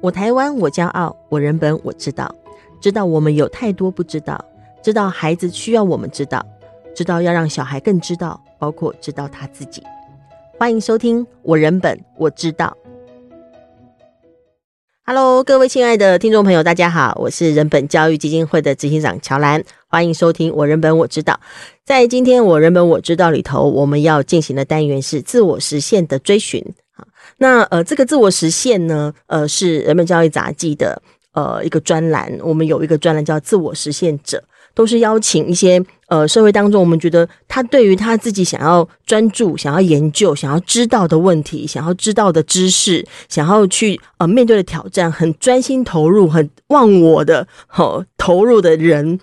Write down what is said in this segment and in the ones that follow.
我台湾，我骄傲；我人本，我知道。知道我们有太多不知道，知道孩子需要我们知道，知道要让小孩更知道，包括知道他自己。欢迎收听《我人本我知道》。Hello，各位亲爱的听众朋友，大家好，我是人本教育基金会的执行长乔兰，欢迎收听《我人本我知道》。在今天《我人本我知道》里头，我们要进行的单元是自我实现的追寻。那呃，这个自我实现呢，呃，是人本教育杂记的呃一个专栏。我们有一个专栏叫“自我实现者”，都是邀请一些呃社会当中，我们觉得他对于他自己想要专注、想要研究、想要知道的问题、想要知道的知识、想要去呃面对的挑战，很专心投入、很忘我的好、投入的人。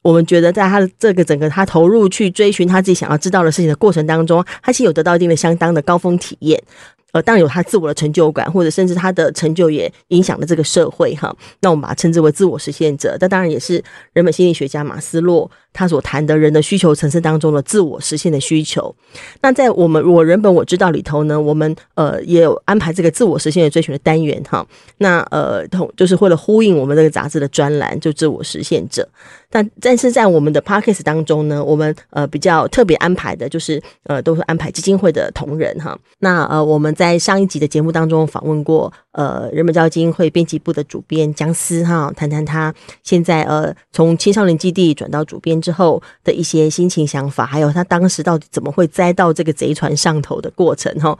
我们觉得，在他的这个整个他投入去追寻他自己想要知道的事情的过程当中，他其实有得到一定的相当的高峰体验。呃，当然有他自我的成就感，或者甚至他的成就也影响了这个社会哈。那我们把它称之为自我实现者。这当然也是人本心理学家马斯洛他所谈的人的需求层次当中的自我实现的需求。那在我们我人本我知道里头呢，我们呃也有安排这个自我实现的追寻的单元哈。那呃，同就是为了呼应我们这个杂志的专栏，就自我实现者。但但是在我们的 Podcast 当中呢，我们呃比较特别安排的就是呃都是安排基金会的同仁哈。那呃我们在上一集的节目当中访问过呃人本教育基金会编辑部的主编姜思哈，谈谈他现在呃从青少年基地转到主编之后的一些心情想法，还有他当时到底怎么会栽到这个贼船上头的过程哈。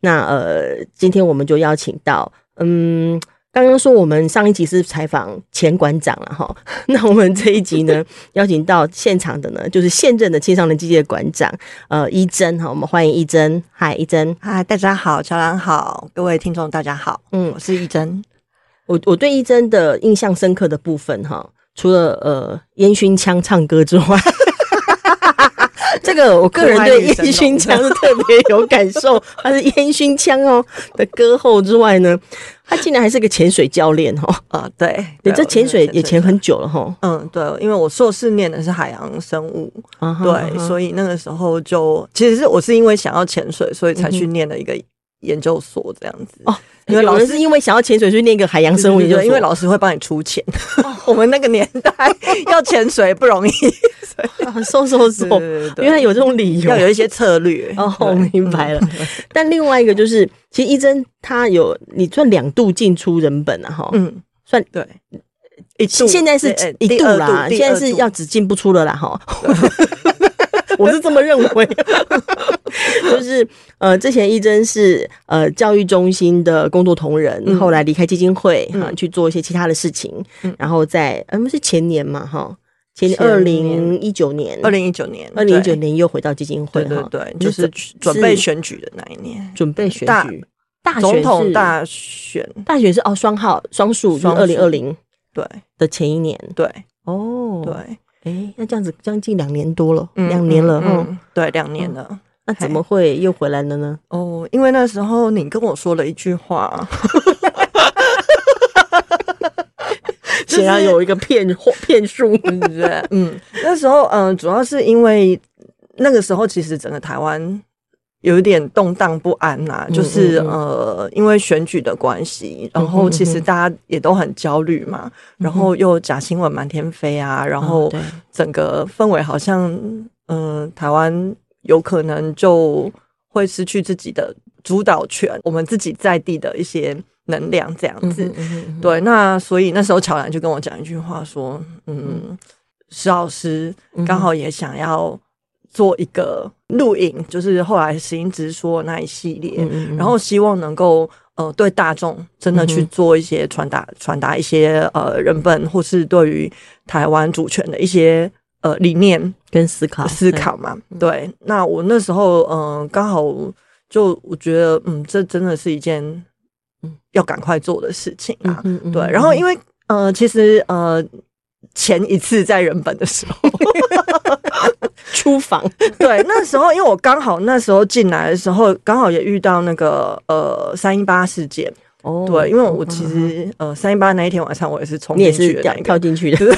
那呃今天我们就邀请到嗯。刚刚说我们上一集是采访前馆长了哈，那我们这一集呢，邀请到现场的呢，就是现任的青少年基地的馆长，呃，一珍哈，我们欢迎一珍，嗨，一珍，嗨，大家好，乔兰好，各位听众大家好，嗯，我是一珍，我我对一珍的印象深刻的部分哈，除了呃烟熏枪唱歌之外。这个我个人对烟熏腔是特别有感受，他是烟熏腔哦的歌后之外呢，他竟然还是个潜水教练哦。啊，对，你这潜水也潜很久了哈。嗯，对，因为我硕士念的是海洋生物，对，所以那个时候就其实是我是因为想要潜水，所以才去念了一个研究所这样子哦。因为老师是因为想要潜水去念一个海洋生物研究所，因为老师会帮你出钱。我们那个年代要潜水不容易，收收收，因为有这种理由，要有一些策略。哦，我明白了。但另外一个就是，其实一珍他有你算两度进出人本啊，哈，嗯，算对，现在是一度啦，现在是要只进不出了啦，哈。我是这么认为，就是呃，之前一真是呃教育中心的工作同仁，嗯、后来离开基金会啊，去做一些其他的事情，嗯、然后在呃是前年嘛哈，前二零一九年，二零一九年，二零一九年又回到基金会，对对对，就是准备选举的那一年，准备选举大总统大选，大选是哦双号双数，双二零二零对。的前一年，对。哦。对。哎，那这样子将近两年多了，两年了，嗯，对，两年了。那怎么会又回来了呢？哦，因为那时候你跟我说了一句话，显然有一个骗 骗术，对不对？嗯，那时候，嗯，主要是因为那个时候，其实整个台湾。有一点动荡不安呐、啊，就是呃，因为选举的关系，然后其实大家也都很焦虑嘛，然后又假新闻满天飞啊，然后整个氛围好像，嗯、呃，台湾有可能就会失去自己的主导权，我们自己在地的一些能量这样子。对，那所以那时候乔兰就跟我讲一句话说，嗯，石老师刚好也想要。做一个录影，就是后来石英直说那一系列，嗯嗯嗯，然后希望能够呃对大众真的去做一些传达，传达、一些呃人本或是对于台湾主权的一些呃理念跟思考思考嘛。对，那我那时候嗯、呃、刚好就我觉得嗯这真的是一件嗯要赶快做的事情啊。对，然后因为呃其实呃前一次在人本的时候。出访 对，那时候因为我刚好那时候进来的时候，刚好也遇到那个呃三一八事件哦。对，因为我其实呃三一八那一天晚上我也是冲进去的，跳进去的。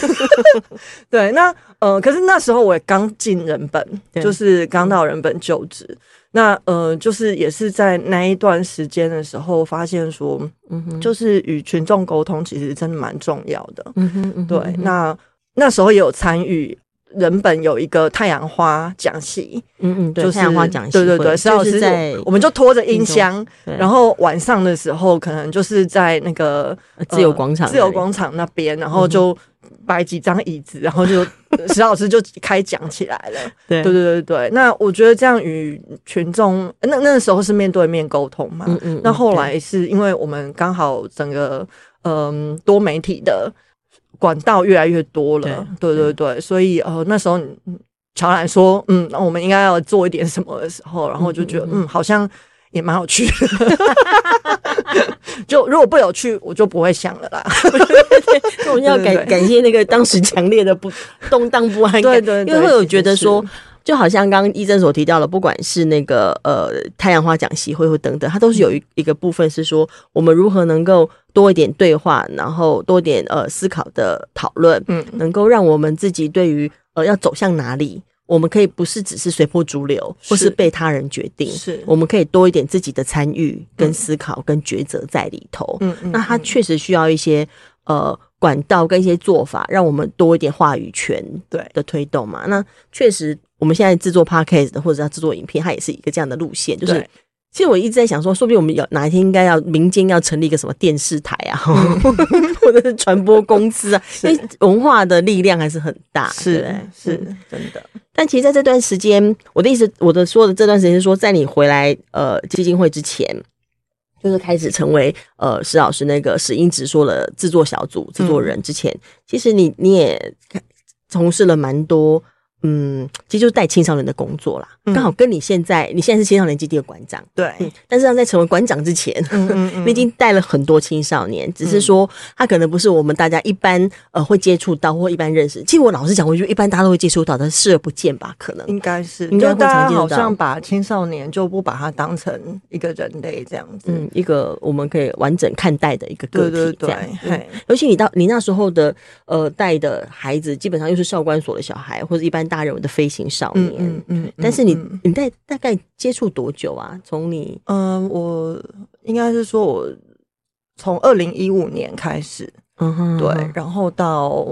对，那呃可是那时候我也刚进人本，就是刚到人本就职，那呃，就是也是在那一段时间的时候，发现说，嗯哼，就是与群众沟通其实真的蛮重要的。嗯哼，嗯哼，对。那那时候也有参与人本有一个太阳花讲席，嗯嗯，就是太阳花讲席，对对对，石老师在，我们就拖着音箱，然后晚上的时候可能就是在那个自由广场，自由广场那边，然后就。摆几张椅子，然后就 石老师就开讲起来了。对对对对对。那我觉得这样与群众，那那时候是面对面沟通嘛。嗯嗯。那后来是因为我们刚好整个嗯多媒体的管道越来越多了。对对对。所以呃那时候乔兰说嗯，那我们应该要做一点什么的时候，然后我就觉得嗯好像。也蛮有趣的，就如果不有趣，我就不会想了啦。我们要感感谢那个当时强烈的不动荡不安感，对对，因为会有觉得说，就好像刚刚医生所提到的，不管是那个呃太阳花讲习会或等等，它都是有一一个部分是说，我们如何能够多一点对话，然后多点呃思考的讨论，嗯，能够让我们自己对于呃要走向哪里。我们可以不是只是随波逐流，或是被他人决定，是我们可以多一点自己的参与、跟思考、跟抉择在里头。嗯嗯，那它确实需要一些呃管道跟一些做法，让我们多一点话语权对的推动嘛。那确实，我们现在制作 podcast 的或者要制作影片，它也是一个这样的路线，就是。其实我一直在想说，说不定我们有哪一天应该要民间要成立一个什么电视台啊，或者是传播公司啊，因为文化的力量还是很大，是是真的。但其实在这段时间，我的意思，我的说的这段时间是说，在你回来呃基金会之前，就是开始成为呃石老师那个石英直说的制作小组制作人之前，嗯、其实你你也从事了蛮多。嗯，其实就是带青少年的工作啦，刚、嗯、好跟你现在，你现在是青少年基地的馆长，对、嗯。但是在成为馆长之前，嗯嗯嗯、你已经带了很多青少年，只是说他可能不是我们大家一般呃会接触到或一般认识。其实我老实讲，我觉得一般大家都会接触到，但是视而不见吧？可能应该是，应该大家好像把青少年就不把他当成一个人类这样子，嗯，一个我们可以完整看待的一个个体这样。对对对嗯、尤其你到你那时候的呃带的孩子，基本上又是少管所的小孩，或者一般。大人的飞行少年，嗯嗯，但是你你在大概接触多久啊？从你，嗯，我应该是说，我从二零一五年开始，嗯哼，对，然后到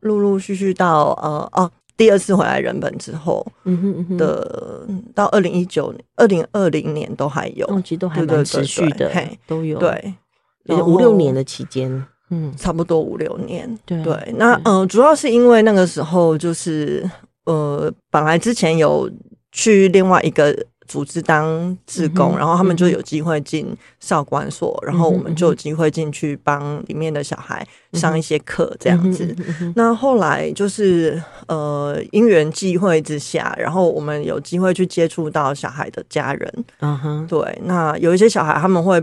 陆陆续续到呃哦，第二次回来人本之后，嗯哼的到二零一九年、二零二零年都还有，其实都还蛮持续的，都有，对，五六年的期间，嗯，差不多五六年，对，那嗯，主要是因为那个时候就是。呃，本来之前有去另外一个组织当志工，嗯、然后他们就有机会进少管所，嗯、然后我们就有机会进去帮里面的小孩上一些课，这样子。嗯、那后来就是呃因缘际会之下，然后我们有机会去接触到小孩的家人。嗯哼，对。那有一些小孩他们会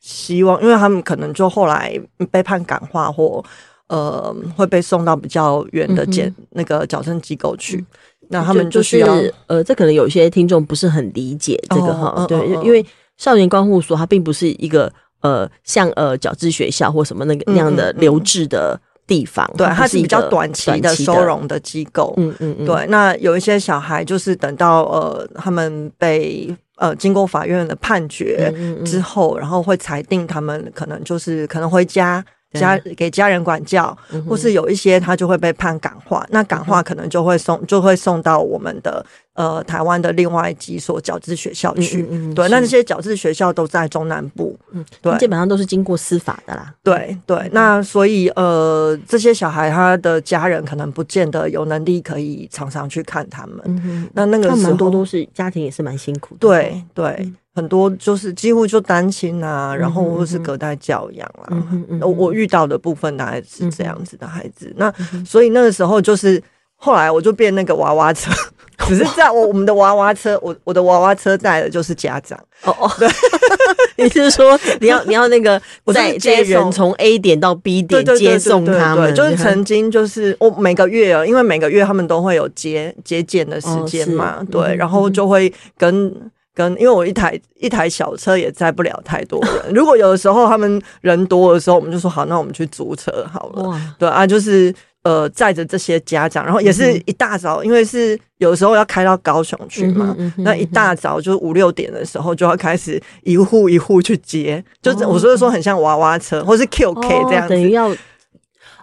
希望，因为他们可能就后来被判感化或。呃，会被送到比较远的检、嗯、那个矫正机构去，嗯、那他们就需要就、就是、呃，这可能有一些听众不是很理解这个哈，哦、对，哦、因为少年观护所它并不是一个呃像呃矫治学校或什么那个那样的留置的地方，对，它是比较短期的收容的机构，嗯嗯嗯，对，那有一些小孩就是等到呃他们被呃经过法院的判决之后，嗯。嗯嗯然后会裁定他们可能就是可能回家。家给家人管教，或是有一些他就会被判感化，那感化可能就会送就会送到我们的呃台湾的另外几所矫治学校去。对，那这些矫治学校都在中南部，嗯，对，基本上都是经过司法的啦。对对，那所以呃这些小孩他的家人可能不见得有能力可以常常去看他们。那那个时候多都是家庭也是蛮辛苦的。对对。很多就是几乎就单亲啊，然后或是隔代教养啊。嗯嗯嗯、我遇到的部分大概是这样子的孩子。嗯、那所以那个时候就是后来我就变那个娃娃车，只是在我我们的娃娃车，我我的娃娃车带的就是家长。哦哦，对，你是说你要你要那个 在接人从 A 点到 B 点接送他们？就是曾经就是我每个月啊，因为每个月他们都会有接接见的时间嘛，哦、对，然后就会跟。跟因为我一台一台小车也载不了太多人，如果有的时候他们人多的时候，我们就说好，那我们去租车好了。哇对啊，就是呃载着这些家长，然后也是一大早，嗯、因为是有时候要开到高雄去嘛，嗯嗯、那一大早就五六点的时候就要开始一户一户去接，哦、就是我说说很像娃娃车或是 QK 这样子，哦、等于要。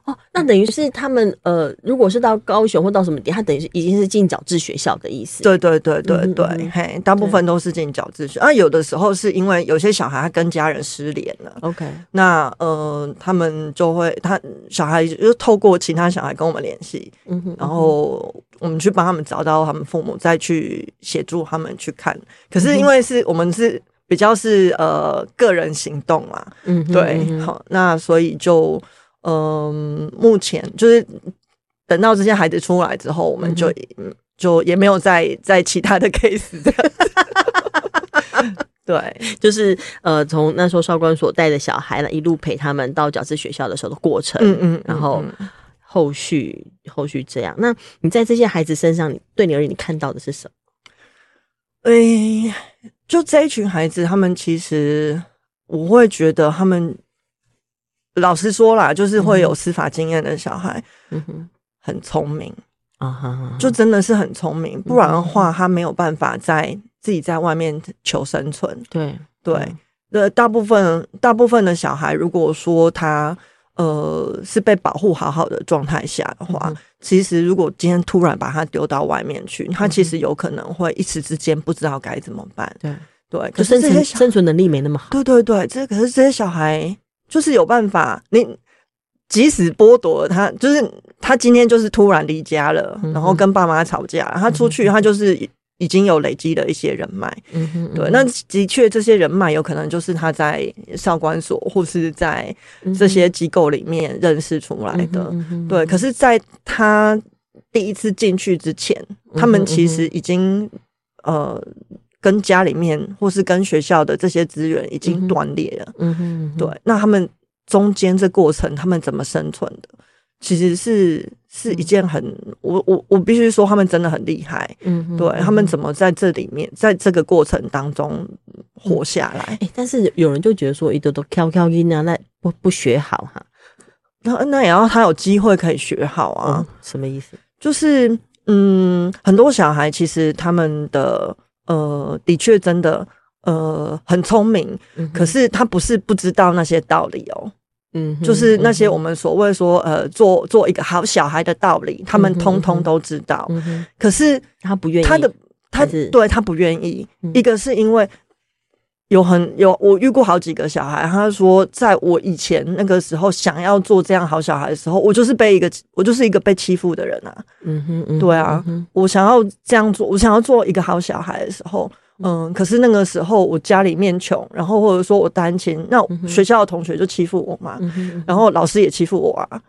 哦，那等于是他们呃，如果是到高雄或到什么地，他等于是已经是进矫正学校的意思。对对对对对，嗯嗯嘿，大部分都是进矫正学啊，有的时候是因为有些小孩他跟家人失联了，OK，那呃，他们就会他小孩就透过其他小孩跟我们联系，然后我们去帮他们找到他们父母，再去协助他们去看。可是因为是我们是比较是呃个人行动嘛，嗯哼，对，好，那所以就。嗯，目前就是等到这些孩子出来之后，我们就、嗯、就也没有再再其他的 case 这样。对，就是呃，从那时候少管所带的小孩呢，一路陪他们到矫正学校的时候的过程，嗯，嗯嗯，然后后续后续这样。那你在这些孩子身上，你对你而言，你看到的是什么？诶，就这一群孩子，他们其实我会觉得他们。老实说啦，就是会有司法经验的小孩，嗯哼，很聪明啊，哈，就真的是很聪明，不然的话，他没有办法在自己在外面求生存。对对，呃，大部分大部分的小孩，如果说他呃是被保护好好的状态下的话，其实如果今天突然把他丢到外面去，他其实有可能会一时之间不知道该怎么办。对对，可是这些生存能力没那么好。对对对，这可是这些小孩。就是有办法，你即使剥夺了他，就是他今天就是突然离家了，然后跟爸妈吵架，他出去，他就是已经有累积了一些人脉。嗯哼，对，那的确这些人脉有可能就是他在少管所或是在这些机构里面认识出来的。对，可是在他第一次进去之前，他们其实已经呃。跟家里面或是跟学校的这些资源已经断裂了。嗯哼，嗯哼，对，那他们中间这过程，他们怎么生存的？其实是是一件很，嗯、我我我必须说，他们真的很厉害。嗯哼，对，他们怎么在这里面，在这个过程当中活下来？哎、嗯欸，但是有人就觉得说，一朵朵悄悄音啊，那不不学好哈？那那也要他有机会可以学好啊？嗯、什么意思？就是嗯，很多小孩其实他们的。呃，的确，真的，呃，很聪明。嗯、可是他不是不知道那些道理哦。嗯，就是那些我们所谓说，呃，做做一个好小孩的道理，他们通通都知道。可是他不愿意。他的他是对他不愿意。嗯、一个是因为。有很有，我遇过好几个小孩，他说，在我以前那个时候想要做这样好小孩的时候，我就是被一个，我就是一个被欺负的人啊。嗯哼，嗯哼，对啊，嗯、我想要这样做，我想要做一个好小孩的时候，嗯，可是那个时候我家里面穷，然后或者说我单亲，那学校的同学就欺负我嘛，嗯、然后老师也欺负我啊，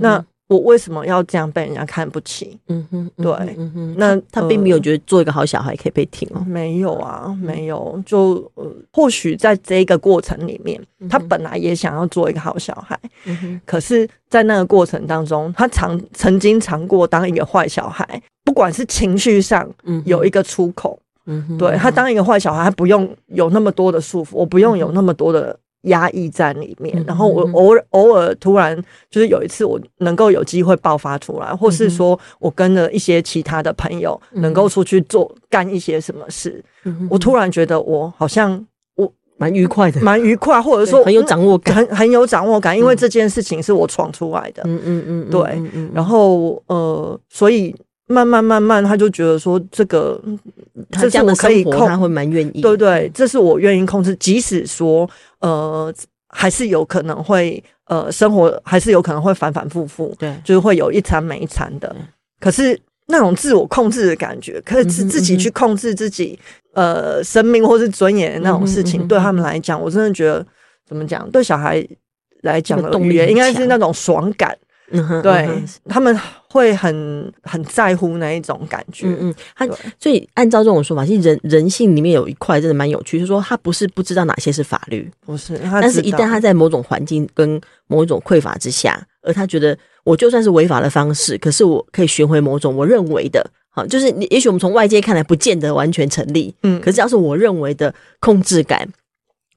那。我为什么要这样被人家看不起？嗯哼，对，嗯哼，那他并没有觉得做一个好小孩可以被听哦。没有啊，没有。就呃，或许在这个过程里面，他本来也想要做一个好小孩，嗯。可是，在那个过程当中，他尝曾经尝过当一个坏小孩，不管是情绪上，有一个出口，嗯。对，他当一个坏小孩，他不用有那么多的束缚，我不用有那么多的。压抑在里面，然后我偶尔偶尔突然就是有一次我能够有机会爆发出来，或是说我跟了一些其他的朋友能够出去做干一些什么事，我突然觉得我好像我蛮愉快的，蛮愉快，或者说很有掌握感，很很有掌握感，因为这件事情是我闯出来的，嗯嗯嗯，对，然后呃，所以。慢慢慢慢，他就觉得说这个，这是我可以控，他会蛮愿意，对对，这是我愿意控制。即使说，呃，还是有可能会，呃，生活还是有可能会反反复复，对，就是会有一餐没一餐的。可是那种自我控制的感觉，可以自自己去控制自己，呃，生命或是尊严的那种事情，对他们来讲，我真的觉得怎么讲？对小孩来讲的语言，应该是那种爽感。对，他们会很很在乎那一种感觉。嗯嗯，他所以按照这种说法，其实人人性里面有一块真的蛮有趣，就是说他不是不知道哪些是法律，不是，但是一旦他在某种环境跟某一种匮乏之下，而他觉得我就算是违法的方式，可是我可以寻回某种我认为的，好，就是你也许我们从外界看来不见得完全成立，嗯，可是要是我认为的控制感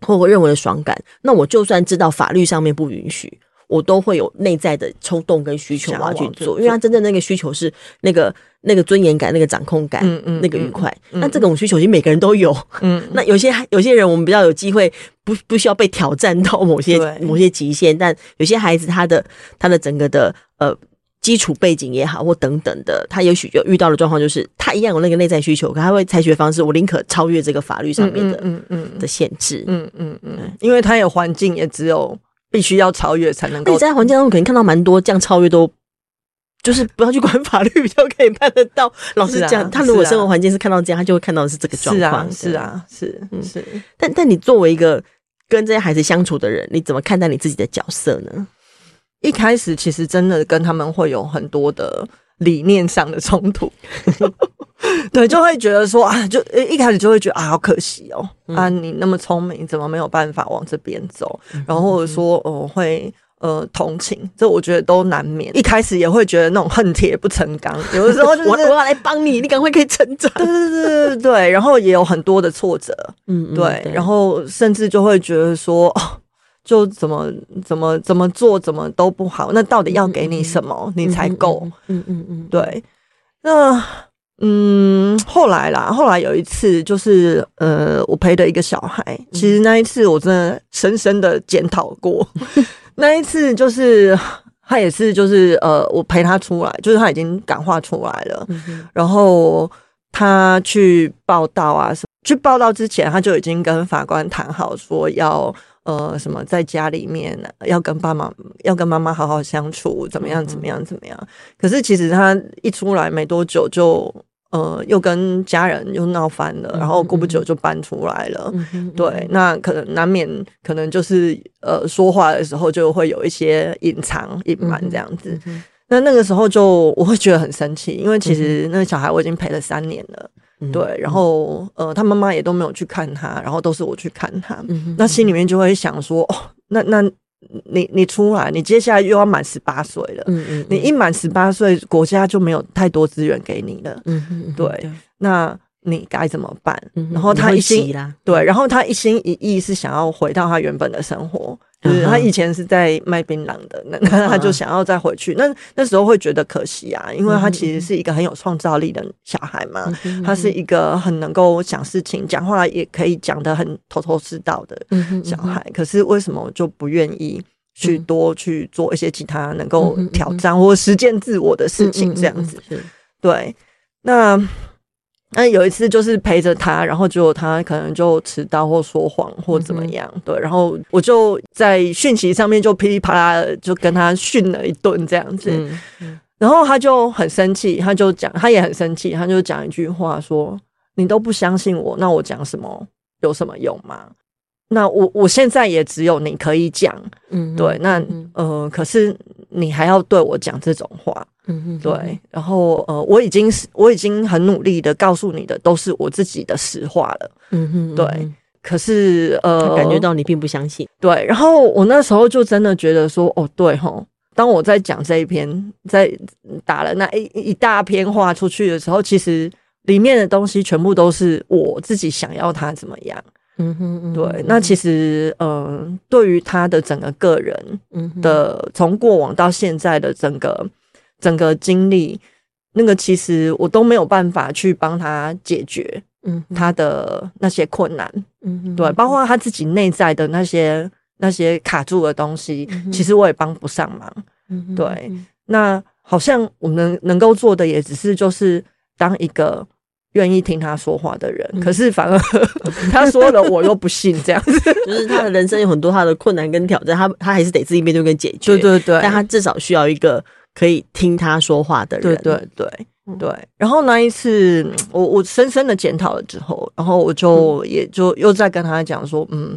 或我认为的爽感，那我就算知道法律上面不允许。我都会有内在的冲动跟需求我要去做，因为他真正那个需求是那个那个尊严感、那个掌控感、嗯嗯，那个愉快。嗯、那这种需求其实每个人都有，嗯，那有些有些人我们比较有机会不不需要被挑战到某些某些极限，但有些孩子他的他的整个的呃。基础背景也好，或等等的，他也许就遇到的状况就是，他一样有那个内在需求，可他会采取的方式，我宁可超越这个法律上面的，嗯嗯，嗯。的限制，嗯嗯嗯，因为他有环境，也只有必须要超越才能够。你在环境当中可能看到蛮多这样超越都，就是不要去管法律，比较可以办得到。老实讲，他如果生活环境是看到这样，他就会看到的是这个状况。是啊，是啊，是，嗯是。但但你作为一个跟这些孩子相处的人，你怎么看待你自己的角色呢？一开始其实真的跟他们会有很多的理念上的冲突，对，就会觉得说啊，就一开始就会觉得啊，好可惜哦，啊，你那么聪明，怎么没有办法往这边走？然后或者说，呃，会呃同情，这我觉得都难免。一开始也会觉得那种恨铁不成钢，有的时候就 是我我要来帮你，你赶快可以成长。对对对对对，然后也有很多的挫折，嗯，对，然后甚至就会觉得说哦。就怎么怎么怎么做怎么都不好，那到底要给你什么、嗯、你才够？嗯嗯嗯，对。那嗯，后来啦，后来有一次就是呃，我陪的一个小孩，其实那一次我真的深深的检讨过。那一次就是他也是就是呃，我陪他出来，就是他已经感化出来了，嗯、然后他去报道啊什么，去报道之前他就已经跟法官谈好说要。呃，什么在家里面要跟爸妈要跟妈妈好好相处，怎么样怎么样怎么样？可是其实他一出来没多久就呃又跟家人又闹翻了，然后过不久就搬出来了。对，那可能难免可能就是呃说话的时候就会有一些隐藏隐瞒这样子。那那个时候就我会觉得很生气，因为其实那个小孩我已经陪了三年了。对，然后呃，他妈妈也都没有去看他，然后都是我去看他。嗯、那心里面就会想说，哦，那那你你出来，你接下来又要满十八岁了。嗯嗯，你一满十八岁，国家就没有太多资源给你了。嗯哼，对，对那你该怎么办？嗯、然后他一心对，然后他一心一意是想要回到他原本的生活。就是他以前是在卖槟榔的，那那他就想要再回去。那那时候会觉得可惜啊，因为他其实是一个很有创造力的小孩嘛，他是一个很能够想事情、讲话也可以讲得很头头是道的小孩。可是为什么就不愿意去多去做一些其他能够挑战或实践自我的事情？这样子，对，那。那有一次就是陪着他，然后结果他可能就迟到或说谎或怎么样，嗯、对，然后我就在讯息上面就噼里啪啦的就跟他训了一顿这样子，嗯嗯、然后他就很生气，他就讲，他也很生气，他就讲一句话说：“你都不相信我，那我讲什么有什么用吗？那我我现在也只有你可以讲，嗯，对，那呃，可是你还要对我讲这种话。”嗯嗯，对，然后呃，我已经是我已经很努力的告诉你的都是我自己的实话了，嗯哼，对，可是呃，感觉到你并不相信，对，然后我那时候就真的觉得说，哦，对吼，当我在讲这一篇，在打了那一一大篇话出去的时候，其实里面的东西全部都是我自己想要他怎么样，嗯哼，嗯哼，对，那其实嗯、呃，对于他的整个个人的从过往到现在的整个。整个经历，那个其实我都没有办法去帮他解决，嗯，他的那些困难，嗯哼，对，包括他自己内在的那些那些卡住的东西，嗯、其实我也帮不上忙，嗯哼，对，那好像我们能能够做的也只是就是当一个愿意听他说话的人，嗯、可是反而 他说了我又不信，这样子，就是他的人生有很多他的困难跟挑战，他他还是得自己面对跟解决，对对对，但他至少需要一个。可以听他说话的人，对对对对。然后那一次，我我深深的检讨了之后，然后我就也就又再跟他讲说，嗯，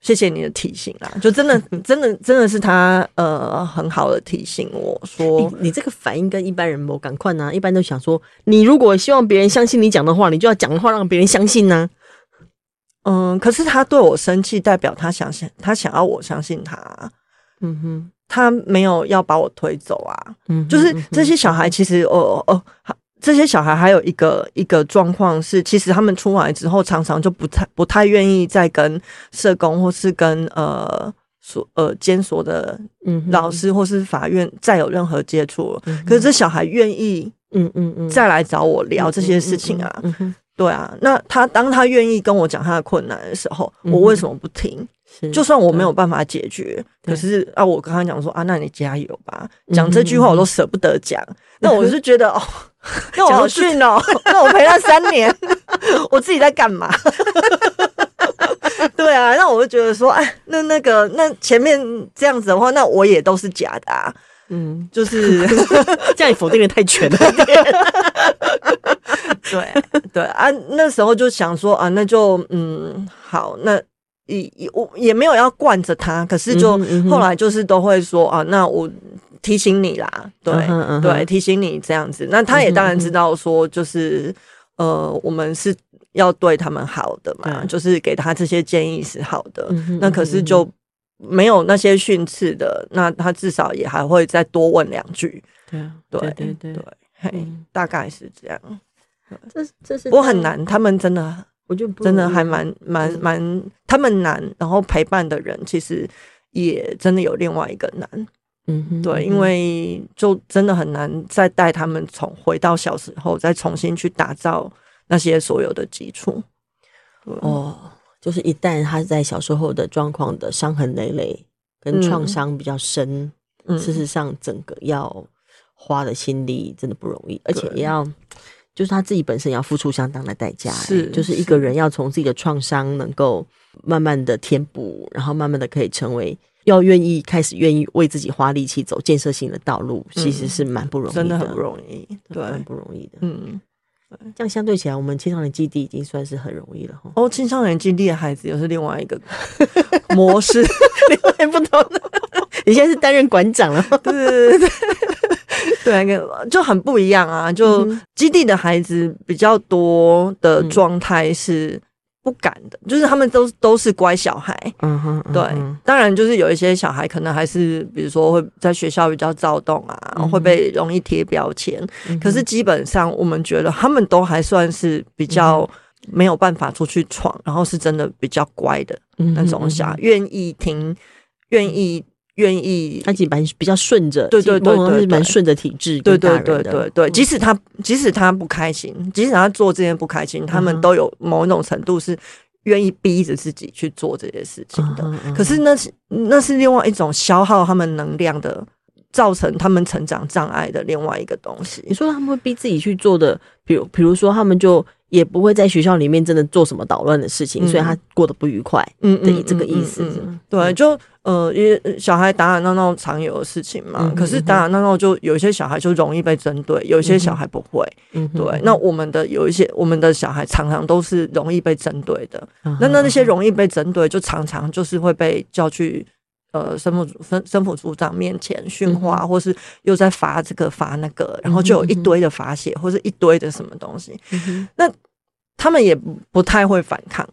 谢谢你的提醒啦，就真的 真的真的是他呃很好的提醒我说，你，你这个反应跟一般人不赶快呢，一般都想说，你如果希望别人相信你讲的话，你就要讲的话让别人相信呢。嗯，可是他对我生气，代表他想想他想要我相信他。嗯哼。他没有要把我推走啊，嗯，就是这些小孩其实，哦哦，这些小孩还有一个一个状况是，其实他们出来之后，常常就不太不太愿意再跟社工或是跟呃所呃监所的老师或是法院再有任何接触，可是这小孩愿意嗯嗯嗯。再来找我聊这些事情啊，对啊，那他当他愿意跟我讲他的困难的时候，我为什么不听？就算我没有办法解决，可是啊，我跟他讲说啊，那你加油吧，讲这句话我都舍不得讲，那我是觉得哦，那我好逊哦，那我陪他三年，我自己在干嘛？对啊，那我就觉得说，哎，那那个，那前面这样子的话，那我也都是假的啊。嗯，就是这样，你否定的太全了。对对啊，那时候就想说啊，那就嗯好，那也也我也没有要惯着他，可是就后来就是都会说啊，那我提醒你啦，对对，提醒你这样子。那他也当然知道说，就是呃，我们是。要对他们好的嘛，就是给他这些建议是好的。嗯、那可是就没有那些训斥的，那他至少也还会再多问两句。对对对对对，对嘿嗯、大概是这样。这这是不过很难，他们真的，真的还蛮蛮蛮，他们难，然后陪伴的人其实也真的有另外一个难。嗯哼，对，因为就真的很难再带他们从回到小时候，再重新去打造。那些所有的基础，哦，就是一旦他在小时候的状况的伤痕累累跟创伤比较深，嗯、事实上整个要花的心力真的不容易，嗯、而且也要就是他自己本身也要付出相当的代价，是，就是一个人要从自己的创伤能够慢慢的填补，然后慢慢的可以成为要愿意开始愿意为自己花力气走建设性的道路，嗯、其实是蛮不容易的，真的很不容易，对，蛮不容易的，嗯。这样相对起来，我们青少年基地已经算是很容易了哈。哦，青少年基地的孩子又是另外一个 模式，另外不同的。你现在是担任馆长了，对对对对，对，就很不一样啊。就基地的孩子比较多的状态是。不敢的，就是他们都都是乖小孩，嗯哼，嗯哼对，当然就是有一些小孩可能还是，比如说会在学校比较躁动啊，会被容易贴标签。嗯、可是基本上我们觉得他们都还算是比较没有办法出去闯，然后是真的比较乖的那种小孩，愿、嗯、意听，愿意。愿意，他其实蛮比较顺着，对对对蛮顺着体制，对对对对对。即使他即使他不开心，即使他做这件不开心，他们都有某种程度是愿意逼着自己去做这些事情的。可是那是那是另外一种消耗他们能量的，造成他们成长障碍的另外一个东西。你说他们会逼自己去做的，比如比如说他们就。也不会在学校里面真的做什么捣乱的事情，嗯、所以他过得不愉快。嗯，对，这个意思。对，就呃，因为小孩打打闹闹常有的事情嘛。嗯、可是打打闹闹就有一些小孩就容易被针对，有一些小孩不会。嗯，对。那我们的有一些我们的小孩常常都是容易被针对的。嗯、那那那些容易被针对，就常常就是会被叫去呃，生辅生生辅组长面前训话，嗯、或是又在罚这个罚那个，然后就有一堆的罚写，或是一堆的什么东西。嗯、那他们也不太会反抗，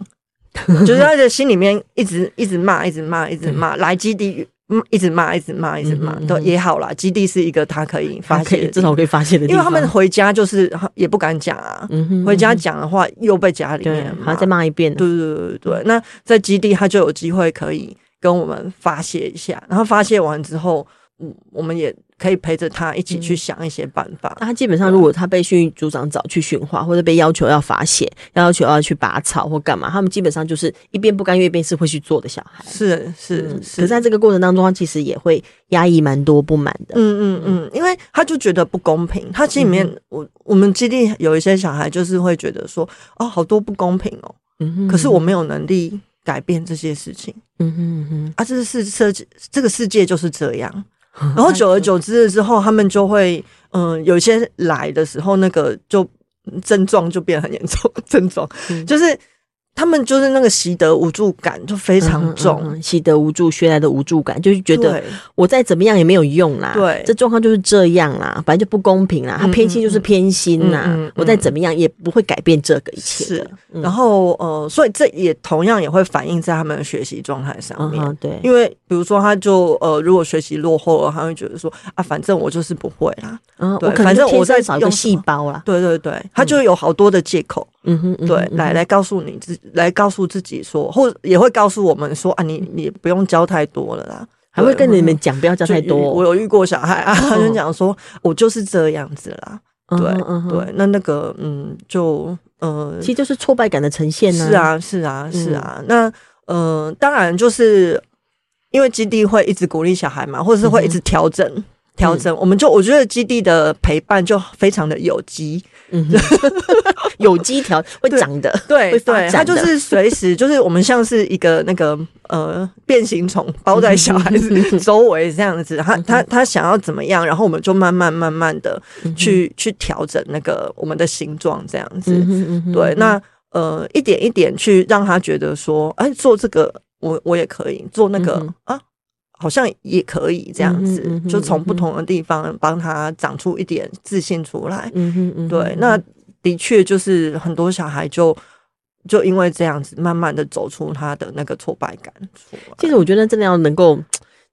就是他的心里面一直一直骂，一直骂，一直骂，来基地，一直骂，一直骂，一直骂，都也好啦。基地是一个他可以发泄，至少可以发泄的地方。因为他们回家就是也不敢讲啊，回家讲的话又被家里面还要再骂一遍。对对对对对，那在基地他就有机会可以跟我们发泄一下，然后发泄完之后，嗯，我们也。可以陪着他一起去想一些办法。那他基本上，如果他被训育组长找去训话，或者被要求要罚写，要求要去拔草或干嘛，他们基本上就是一边不甘愿，一边是会去做的小孩。是是是。可在这个过程当中，他其实也会压抑蛮多不满的。嗯嗯嗯，因为他就觉得不公平。他心里面，我我们基地有一些小孩，就是会觉得说，哦，好多不公平哦。嗯哼。可是我没有能力改变这些事情。嗯哼嗯哼。啊，这是设计，这个世界就是这样。然后久而久之了之后，他们就会，嗯、呃，有些来的时候，那个就症状就变很严重，症状就是。他们就是那个习得无助感就非常重，嗯嗯、习得无助学来的无助感，就是觉得我再怎么样也没有用啦。对，这状况就是这样啦，反正就不公平啦。他偏心就是偏心啦，我再怎么样也不会改变这个一切。是，嗯、然后呃，所以这也同样也会反映在他们的学习状态上面。嗯、对，因为比如说他就呃，如果学习落后了，他会觉得说啊，反正我就是不会啦。嗯，对，反正我在找一个细胞啦。对对对，他就有好多的借口。嗯哼，嗯哼对，来来告诉你自，来告诉自己说，或也会告诉我们说啊，你你不用教太多了啦，还会跟你们讲不要教太多。我有遇过小孩啊，他就讲说，我就是这样子啦。对对，那那个嗯，就呃，其实就是挫败感的呈现呢。是啊，是啊，是啊。那呃，当然就是因为基地会一直鼓励小孩嘛，或者是会一直调整调整。我们就我觉得基地的陪伴就非常的有机。嗯，有机调 会长的，对对，它就是随时 就是我们像是一个那个呃变形虫包在小孩子周围这样子，他他他想要怎么样，然后我们就慢慢慢慢的去去调整那个我们的形状这样子，对，那呃一点一点去让他觉得说，哎，做这个我我也可以做那个啊。好像也可以这样子，嗯嗯、就从不同的地方帮他长出一点自信出来。嗯嗯嗯、对，那的确就是很多小孩就就因为这样子，慢慢的走出他的那个挫败感。其实我觉得真的要能够，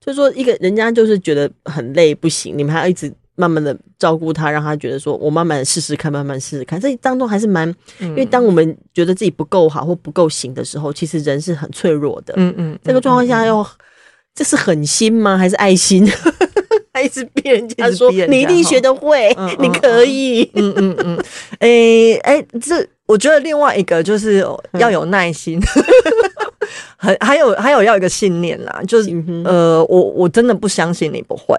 就是说一个人家就是觉得很累不行，你们还要一直慢慢的照顾他，让他觉得说我慢慢试试看，慢慢试试看。这当中还是蛮，嗯、因为当我们觉得自己不够好或不够行的时候，其实人是很脆弱的。嗯嗯，这个状况下要。这是狠心吗？还是爱心？还一直逼人家说你一定学得会，你可以。嗯嗯嗯。诶诶，这我觉得另外一个就是要有耐心，还还有还有要有一个信念啦，就是呃，我我真的不相信你不会。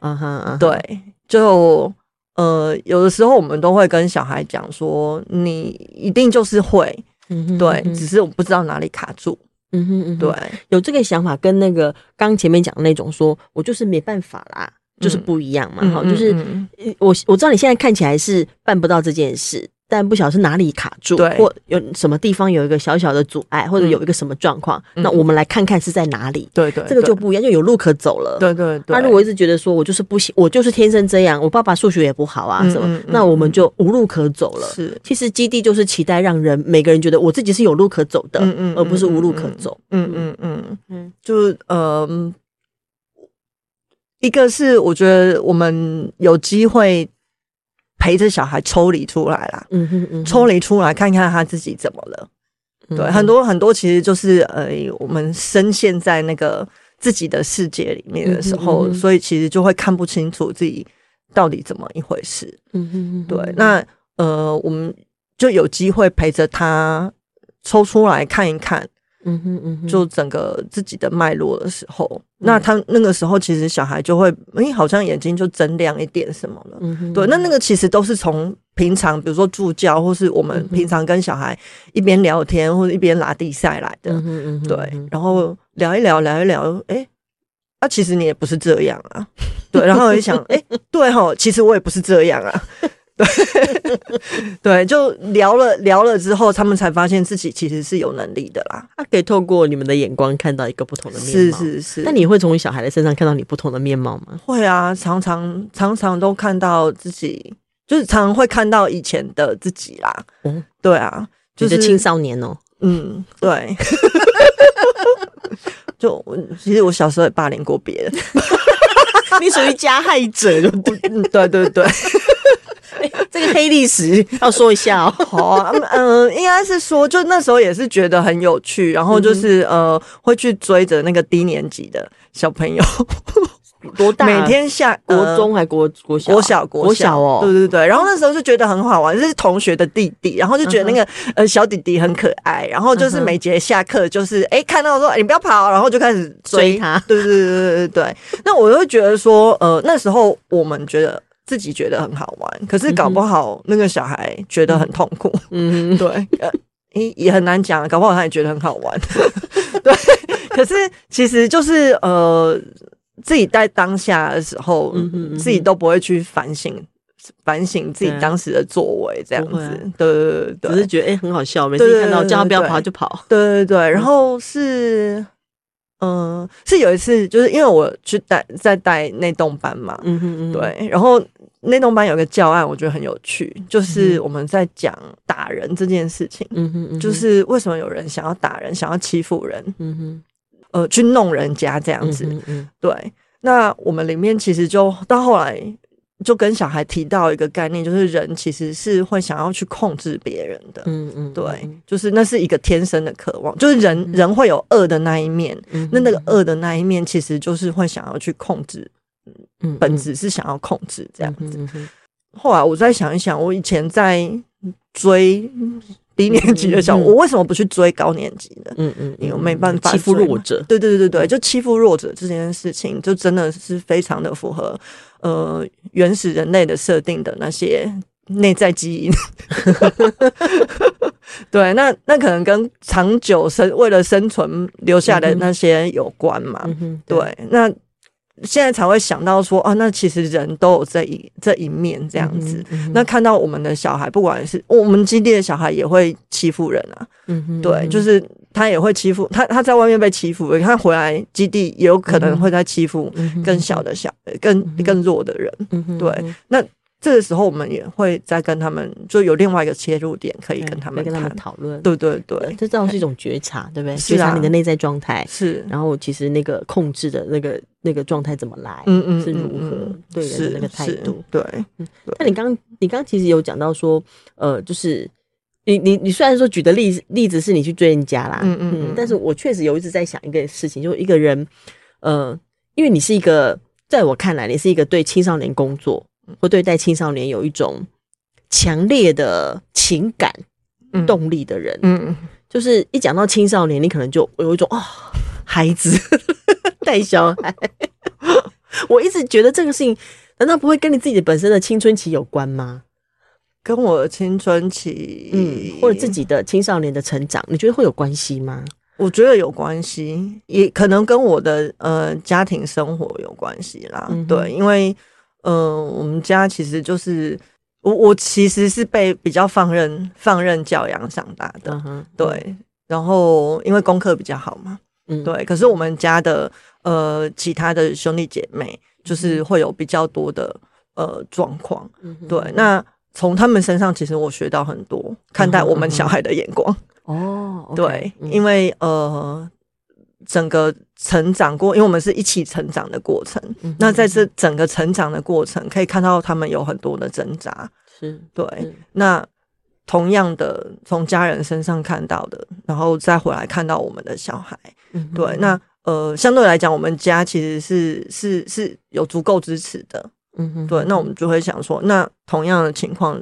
嗯哼，对，就呃，有的时候我们都会跟小孩讲说，你一定就是会，对，只是我不知道哪里卡住。嗯哼嗯，对，有这个想法跟那个刚前面讲的那种说，我就是没办法啦，就是不一样嘛。哈，就是我我知道你现在看起来是办不到这件事。但不晓得是哪里卡住，对或有什么地方有一个小小的阻碍，或者有一个什么状况，嗯、那我们来看看是在哪里。对，对对，这个就不一样，就有路可走了。对对对。那如果一直觉得说我就是不行，我就是天生这样，我爸爸数学也不好啊，什么，那我们就无路可走了。是，其实基地就是期待让人每个人觉得我自己是有路可走的，嗯嗯，而不是无路可走。嗯嗯嗯嗯，就呃，一个是我觉得我们有机会。陪着小孩抽离出来啦，嗯哼嗯，抽离出来看看他自己怎么了。嗯、对，很多很多其实就是呃，我们深陷在那个自己的世界里面的时候，嗯、哼所以其实就会看不清楚自己到底怎么一回事。嗯哼，对，那呃，我们就有机会陪着他抽出来看一看。嗯哼嗯哼，就整个自己的脉络的时候，嗯、那他那个时候其实小孩就会，哎、欸，好像眼睛就睁亮一点什么了。嗯哼，对，那那个其实都是从平常，比如说助教，或是我们平常跟小孩一边聊天或者一边拉地赛来的。嗯哼嗯哼，对，然后聊一聊，聊一聊，哎、欸，那、啊、其实你也不是这样啊。对，然后我就想，哎、欸，对哈，其实我也不是这样啊。对，对，就聊了聊了之后，他们才发现自己其实是有能力的啦。他可以透过你们的眼光看到一个不同的面貌，是是是。那你会从小孩的身上看到你不同的面貌吗？会啊，常常常常都看到自己，就是常常会看到以前的自己啦。嗯，对啊，就是青少年哦。嗯，对。就我其实我小时候也霸凌过别人，你属于加害者，对对对。这个黑历史 要说一下哦。好啊，嗯，应该是说，就那时候也是觉得很有趣，然后就是呃，会去追着那个低年级的小朋友，多大？每天下国中还国国小？国小国小哦。对对对，然后那时候就觉得很好玩，就是同学的弟弟，然后就觉得那个呃小弟弟很可爱，然后就是每节下课就是哎看到说你不要跑，然后就开始追他。对对对对对对。那我就会觉得说，呃，那时候我们觉得。自己觉得很好玩，可是搞不好那个小孩觉得很痛苦。嗯，对，呃，也很难讲，搞不好他也觉得很好玩。对，可是其实就是呃，自己在当下的时候，嗯哼嗯哼自己都不会去反省反省自己当时的作为，这样子。对对对对，只是觉得哎、欸、很好笑，每次看到叫他不要跑就跑。对对对，然后是。嗯、呃，是有一次，就是因为我去带在带内动班嘛，嗯哼嗯哼，对，然后内动班有个教案，我觉得很有趣，就是我们在讲打人这件事情，嗯哼，嗯哼，就是为什么有人想要打人，想要欺负人，嗯哼，呃，去弄人家这样子，嗯哼嗯哼，对，那我们里面其实就到后来。就跟小孩提到一个概念，就是人其实是会想要去控制别人的。嗯嗯，对，就是那是一个天生的渴望，就是人人会有恶的那一面。那那个恶的那一面，其实就是会想要去控制。嗯，本质是想要控制这样子。后来我再想一想，我以前在追低年级的小，我为什么不去追高年级的？嗯嗯，因为没办法欺负弱者。对对对对对，就欺负弱者这件事情，就真的是非常的符合呃原始人类的设定的那些内在基因。对，那那可能跟长久生为了生存留下的那些有关嘛。对，那。现在才会想到说啊，那其实人都有这一这一面这样子。嗯嗯、那看到我们的小孩，不管是我们基地的小孩，也会欺负人啊。对，就是他也会欺负他，他在外面被欺负，他回来基地也有可能会在欺负更小的小、更更弱的人。对，那。这个时候，我们也会再跟他们，就有另外一个切入点，可以跟他们跟他们讨论。对对对，这这样是一种觉察，对不对？觉察你的内在状态是，然后其实那个控制的那个那个状态怎么来，嗯嗯，是如何对人的那个态度？对。那你刚你刚其实有讲到说，呃，就是你你你虽然说举的例子例子是你去追人家啦，嗯嗯，但是我确实有一直在想一个事情，就是一个人，呃，因为你是一个，在我看来，你是一个对青少年工作。会对待青少年有一种强烈的情感动力的人，嗯，就是一讲到青少年，你可能就有一种哦，孩子 带小孩。我一直觉得这个事情，难道不会跟你自己的本身的青春期有关吗？跟我的青春期，嗯，或者自己的青少年的成长，你觉得会有关系吗？我觉得有关系，也可能跟我的呃家庭生活有关系啦。嗯、对，因为。嗯、呃，我们家其实就是我，我其实是被比较放任放任教养长大的，嗯、对。然后因为功课比较好嘛，嗯，对。可是我们家的呃其他的兄弟姐妹，就是会有比较多的呃状况，嗯、对。那从他们身上，其实我学到很多看待我们小孩的眼光。哦，嗯、对，嗯、因为呃。整个成长过，因为我们是一起成长的过程。嗯、那在这整个成长的过程，可以看到他们有很多的挣扎。是对。是那同样的，从家人身上看到的，然后再回来看到我们的小孩。嗯、对。那呃，相对来讲，我们家其实是是是有足够支持的。嗯哼。对。那我们就会想说，那同样的情况。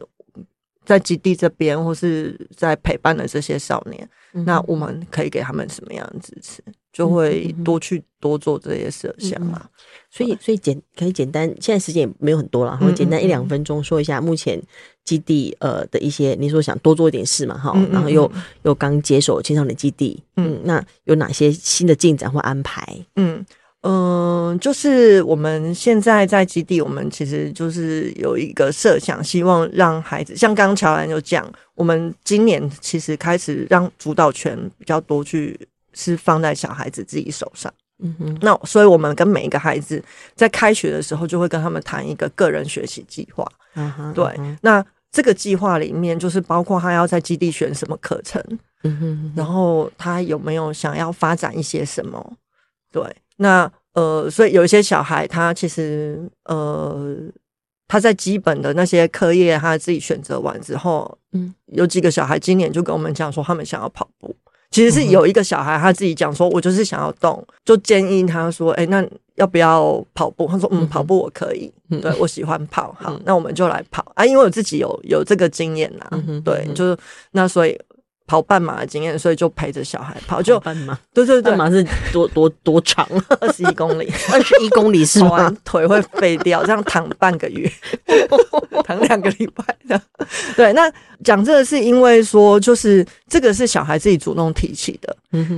在基地这边，或是在陪伴的这些少年，嗯、那我们可以给他们什么样的支持？就会多去多做这些设想嘛。嗯、所以，所以简可以简单，现在时间也没有很多了，然后简单一两分钟说一下目前基地呃的一些，你说想多做一点事嘛，哈，然后又又刚接手青少年基地，嗯，那有哪些新的进展或安排？嗯。嗯，就是我们现在在基地，我们其实就是有一个设想，希望让孩子像刚刚乔兰有讲，我们今年其实开始让主导权比较多，去是放在小孩子自己手上。嗯哼，那所以我们跟每一个孩子在开学的时候，就会跟他们谈一个个人学习计划。嗯哼，对，那这个计划里面就是包括他要在基地选什么课程，嗯哼，然后他有没有想要发展一些什么，对。那呃，所以有一些小孩，他其实呃，他在基本的那些课业，他自己选择完之后，嗯，有几个小孩今年就跟我们讲说，他们想要跑步。其实是有一个小孩他自己讲说，我就是想要动，就建议他说，哎、欸，那要不要跑步？他说，嗯，跑步我可以，嗯、对我喜欢跑，好，嗯、那我们就来跑。啊，因为我自己有有这个经验啦，嗯、哼对，就是那所以。跑半马的经验，所以就陪着小孩跑。就半马，对对对，半马是多多多长？二十一公里，二十一公里是吗？腿会废掉，这样躺半个月，躺两个礼拜的。对，那讲这个是因为说，就是这个是小孩自己主动提起的，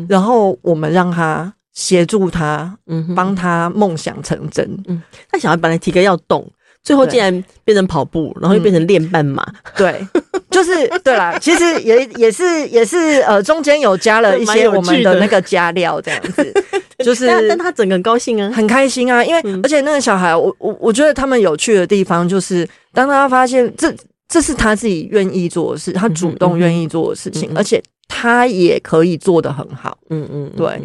然后我们让他协助他，嗯，帮他梦想成真。嗯，那小孩本来体格要动。最后竟然变成跑步，然后又变成练半马，嗯。对，就是对啦。其实也也是也是呃，中间有加了一些我们的那个加料，这样子。就是但，但他整个很高兴啊，很开心啊。因为、嗯、而且那个小孩，我我我觉得他们有趣的地方，就是当他发现这这是他自己愿意做的事，他主动愿意做的事情，嗯嗯嗯、而且他也可以做得很好。嗯嗯，对，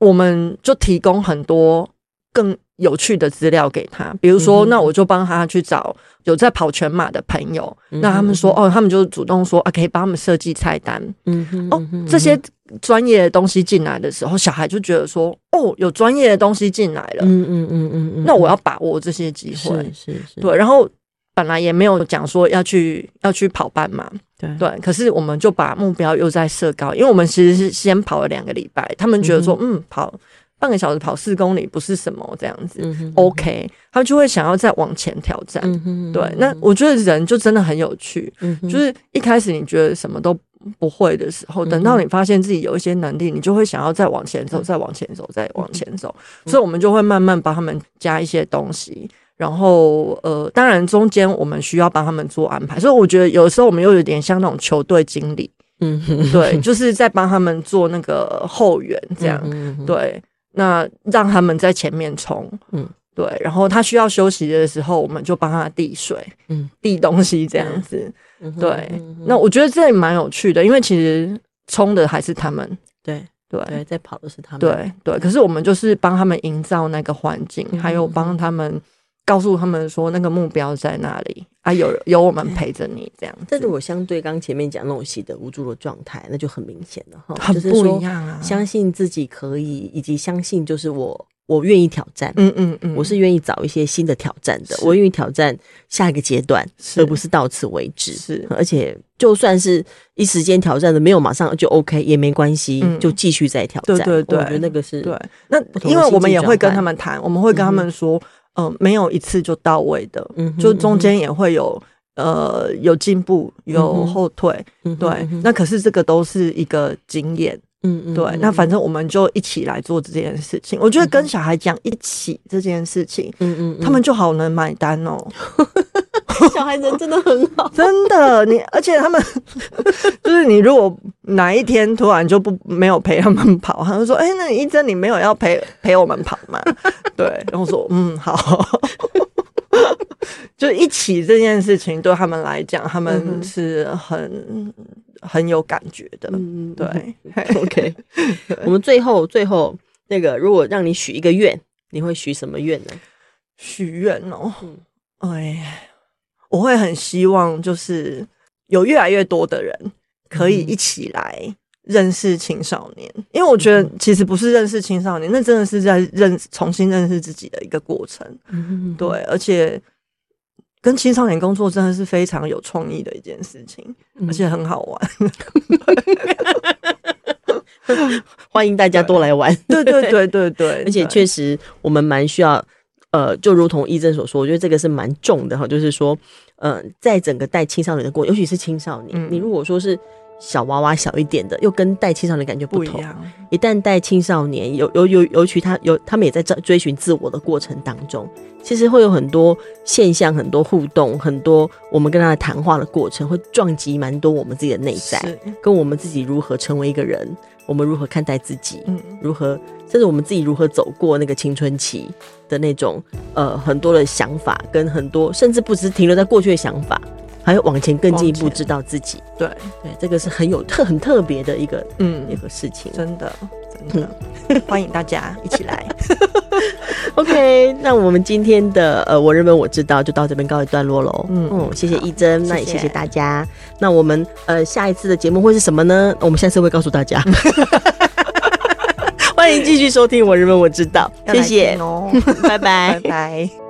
我们就提供很多更。有趣的资料给他，比如说，那我就帮他去找有在跑全马的朋友，嗯、那他们说哦，他们就主动说啊，可以帮他们设计菜单。嗯哼，哦，这些专业的东西进来的时候，小孩就觉得说哦，有专业的东西进来了。嗯嗯嗯嗯，那我要把握这些机会。是是是，对。然后本来也没有讲说要去要去跑半马，对对。可是我们就把目标又在设高，因为我们其实是先跑了两个礼拜，他们觉得说嗯，嗯跑。半个小时跑四公里不是什么这样子，嗯、，OK，他就会想要再往前挑战。嗯、哼对，那我觉得人就真的很有趣，嗯、就是一开始你觉得什么都不会的时候，嗯、等到你发现自己有一些能力，你就会想要再往前走，再往前走，再往前走。嗯、所以，我们就会慢慢帮他们加一些东西，然后呃，当然中间我们需要帮他们做安排。所以，我觉得有时候我们又有点像那种球队经理，嗯哼，对，就是在帮他们做那个后援这样，对。那让他们在前面冲，嗯，对，然后他需要休息的时候，我们就帮他递水，嗯，递东西这样子，嗯、对。嗯、那我觉得这也蛮有趣的，因为其实冲的还是他们，对对，对，在跑的是他们，对对。可是我们就是帮他们营造那个环境，嗯、还有帮他们。告诉他们说那个目标在哪里啊？有有我们陪着你这样。但是我相对刚前面讲那种习得无助的状态，那就很明显了哈，很不一样啊。相信自己可以，以及相信就是我我愿意挑战，嗯嗯嗯，我是愿意找一些新的挑战的，我愿意挑战下一个阶段，而不是到此为止。是，而且就算是一时间挑战的没有马上就 OK 也没关系，就继续再挑战。对对对，我觉得那个是对。那因为我们也会跟他们谈，我们会跟他们说。嗯、呃，没有一次就到位的，嗯、就中间也会有呃有进步有后退，嗯、对，嗯、那可是这个都是一个经验，嗯嗯，对，那反正我们就一起来做这件事情。我觉得跟小孩讲一起这件事情，嗯嗯，他们就好能买单哦。小孩人真的很好，真的，你而且他们 就是你，如果哪一天突然就不没有陪他们跑，他们说：“哎、欸，那你一真你没有要陪陪我们跑吗？”对，然后说：“嗯，好。”就一起这件事情对他们来讲，他们是很很有感觉的。嗯、对，OK，我们最后最后那个，如果让你许一个愿，你会许什么愿呢？许愿哦，嗯、哎。我会很希望，就是有越来越多的人可以一起来认识青少年，嗯、因为我觉得其实不是认识青少年，那真的是在认重新认识自己的一个过程。嗯、对，而且跟青少年工作真的是非常有创意的一件事情，而且很好玩。欢迎大家多来玩。对对对对对，而且确实我们蛮需要。呃，就如同医生所说，我觉得这个是蛮重的哈，就是说，呃，在整个带青少年的过程，尤其是青少年，嗯、你如果说是小娃娃小一点的，又跟带青少年感觉不同。不一旦带青少年，尤尤尤，尤其他有他们也在追追寻自我的过程当中，其实会有很多现象、很多互动、很多我们跟他的谈话的过程，会撞击蛮多我们自己的内在，跟我们自己如何成为一个人。我们如何看待自己？嗯，如何，甚至我们自己如何走过那个青春期的那种呃很多的想法，跟很多甚至不只是停留在过去的想法，还有往前更进一步知道自己。对对，这个是很有特很特别的一个嗯一个事情，真的真的，欢迎大家一起来。OK，那我们今天的呃，我认为我知道就到这边告一段落喽。嗯，嗯，谢谢一真，那也谢谢大家。谢谢。那我们呃下一次的节目会是什么呢？我们下次会告诉大家。欢迎继续收听我认为我知道，谢谢哦，拜拜拜拜。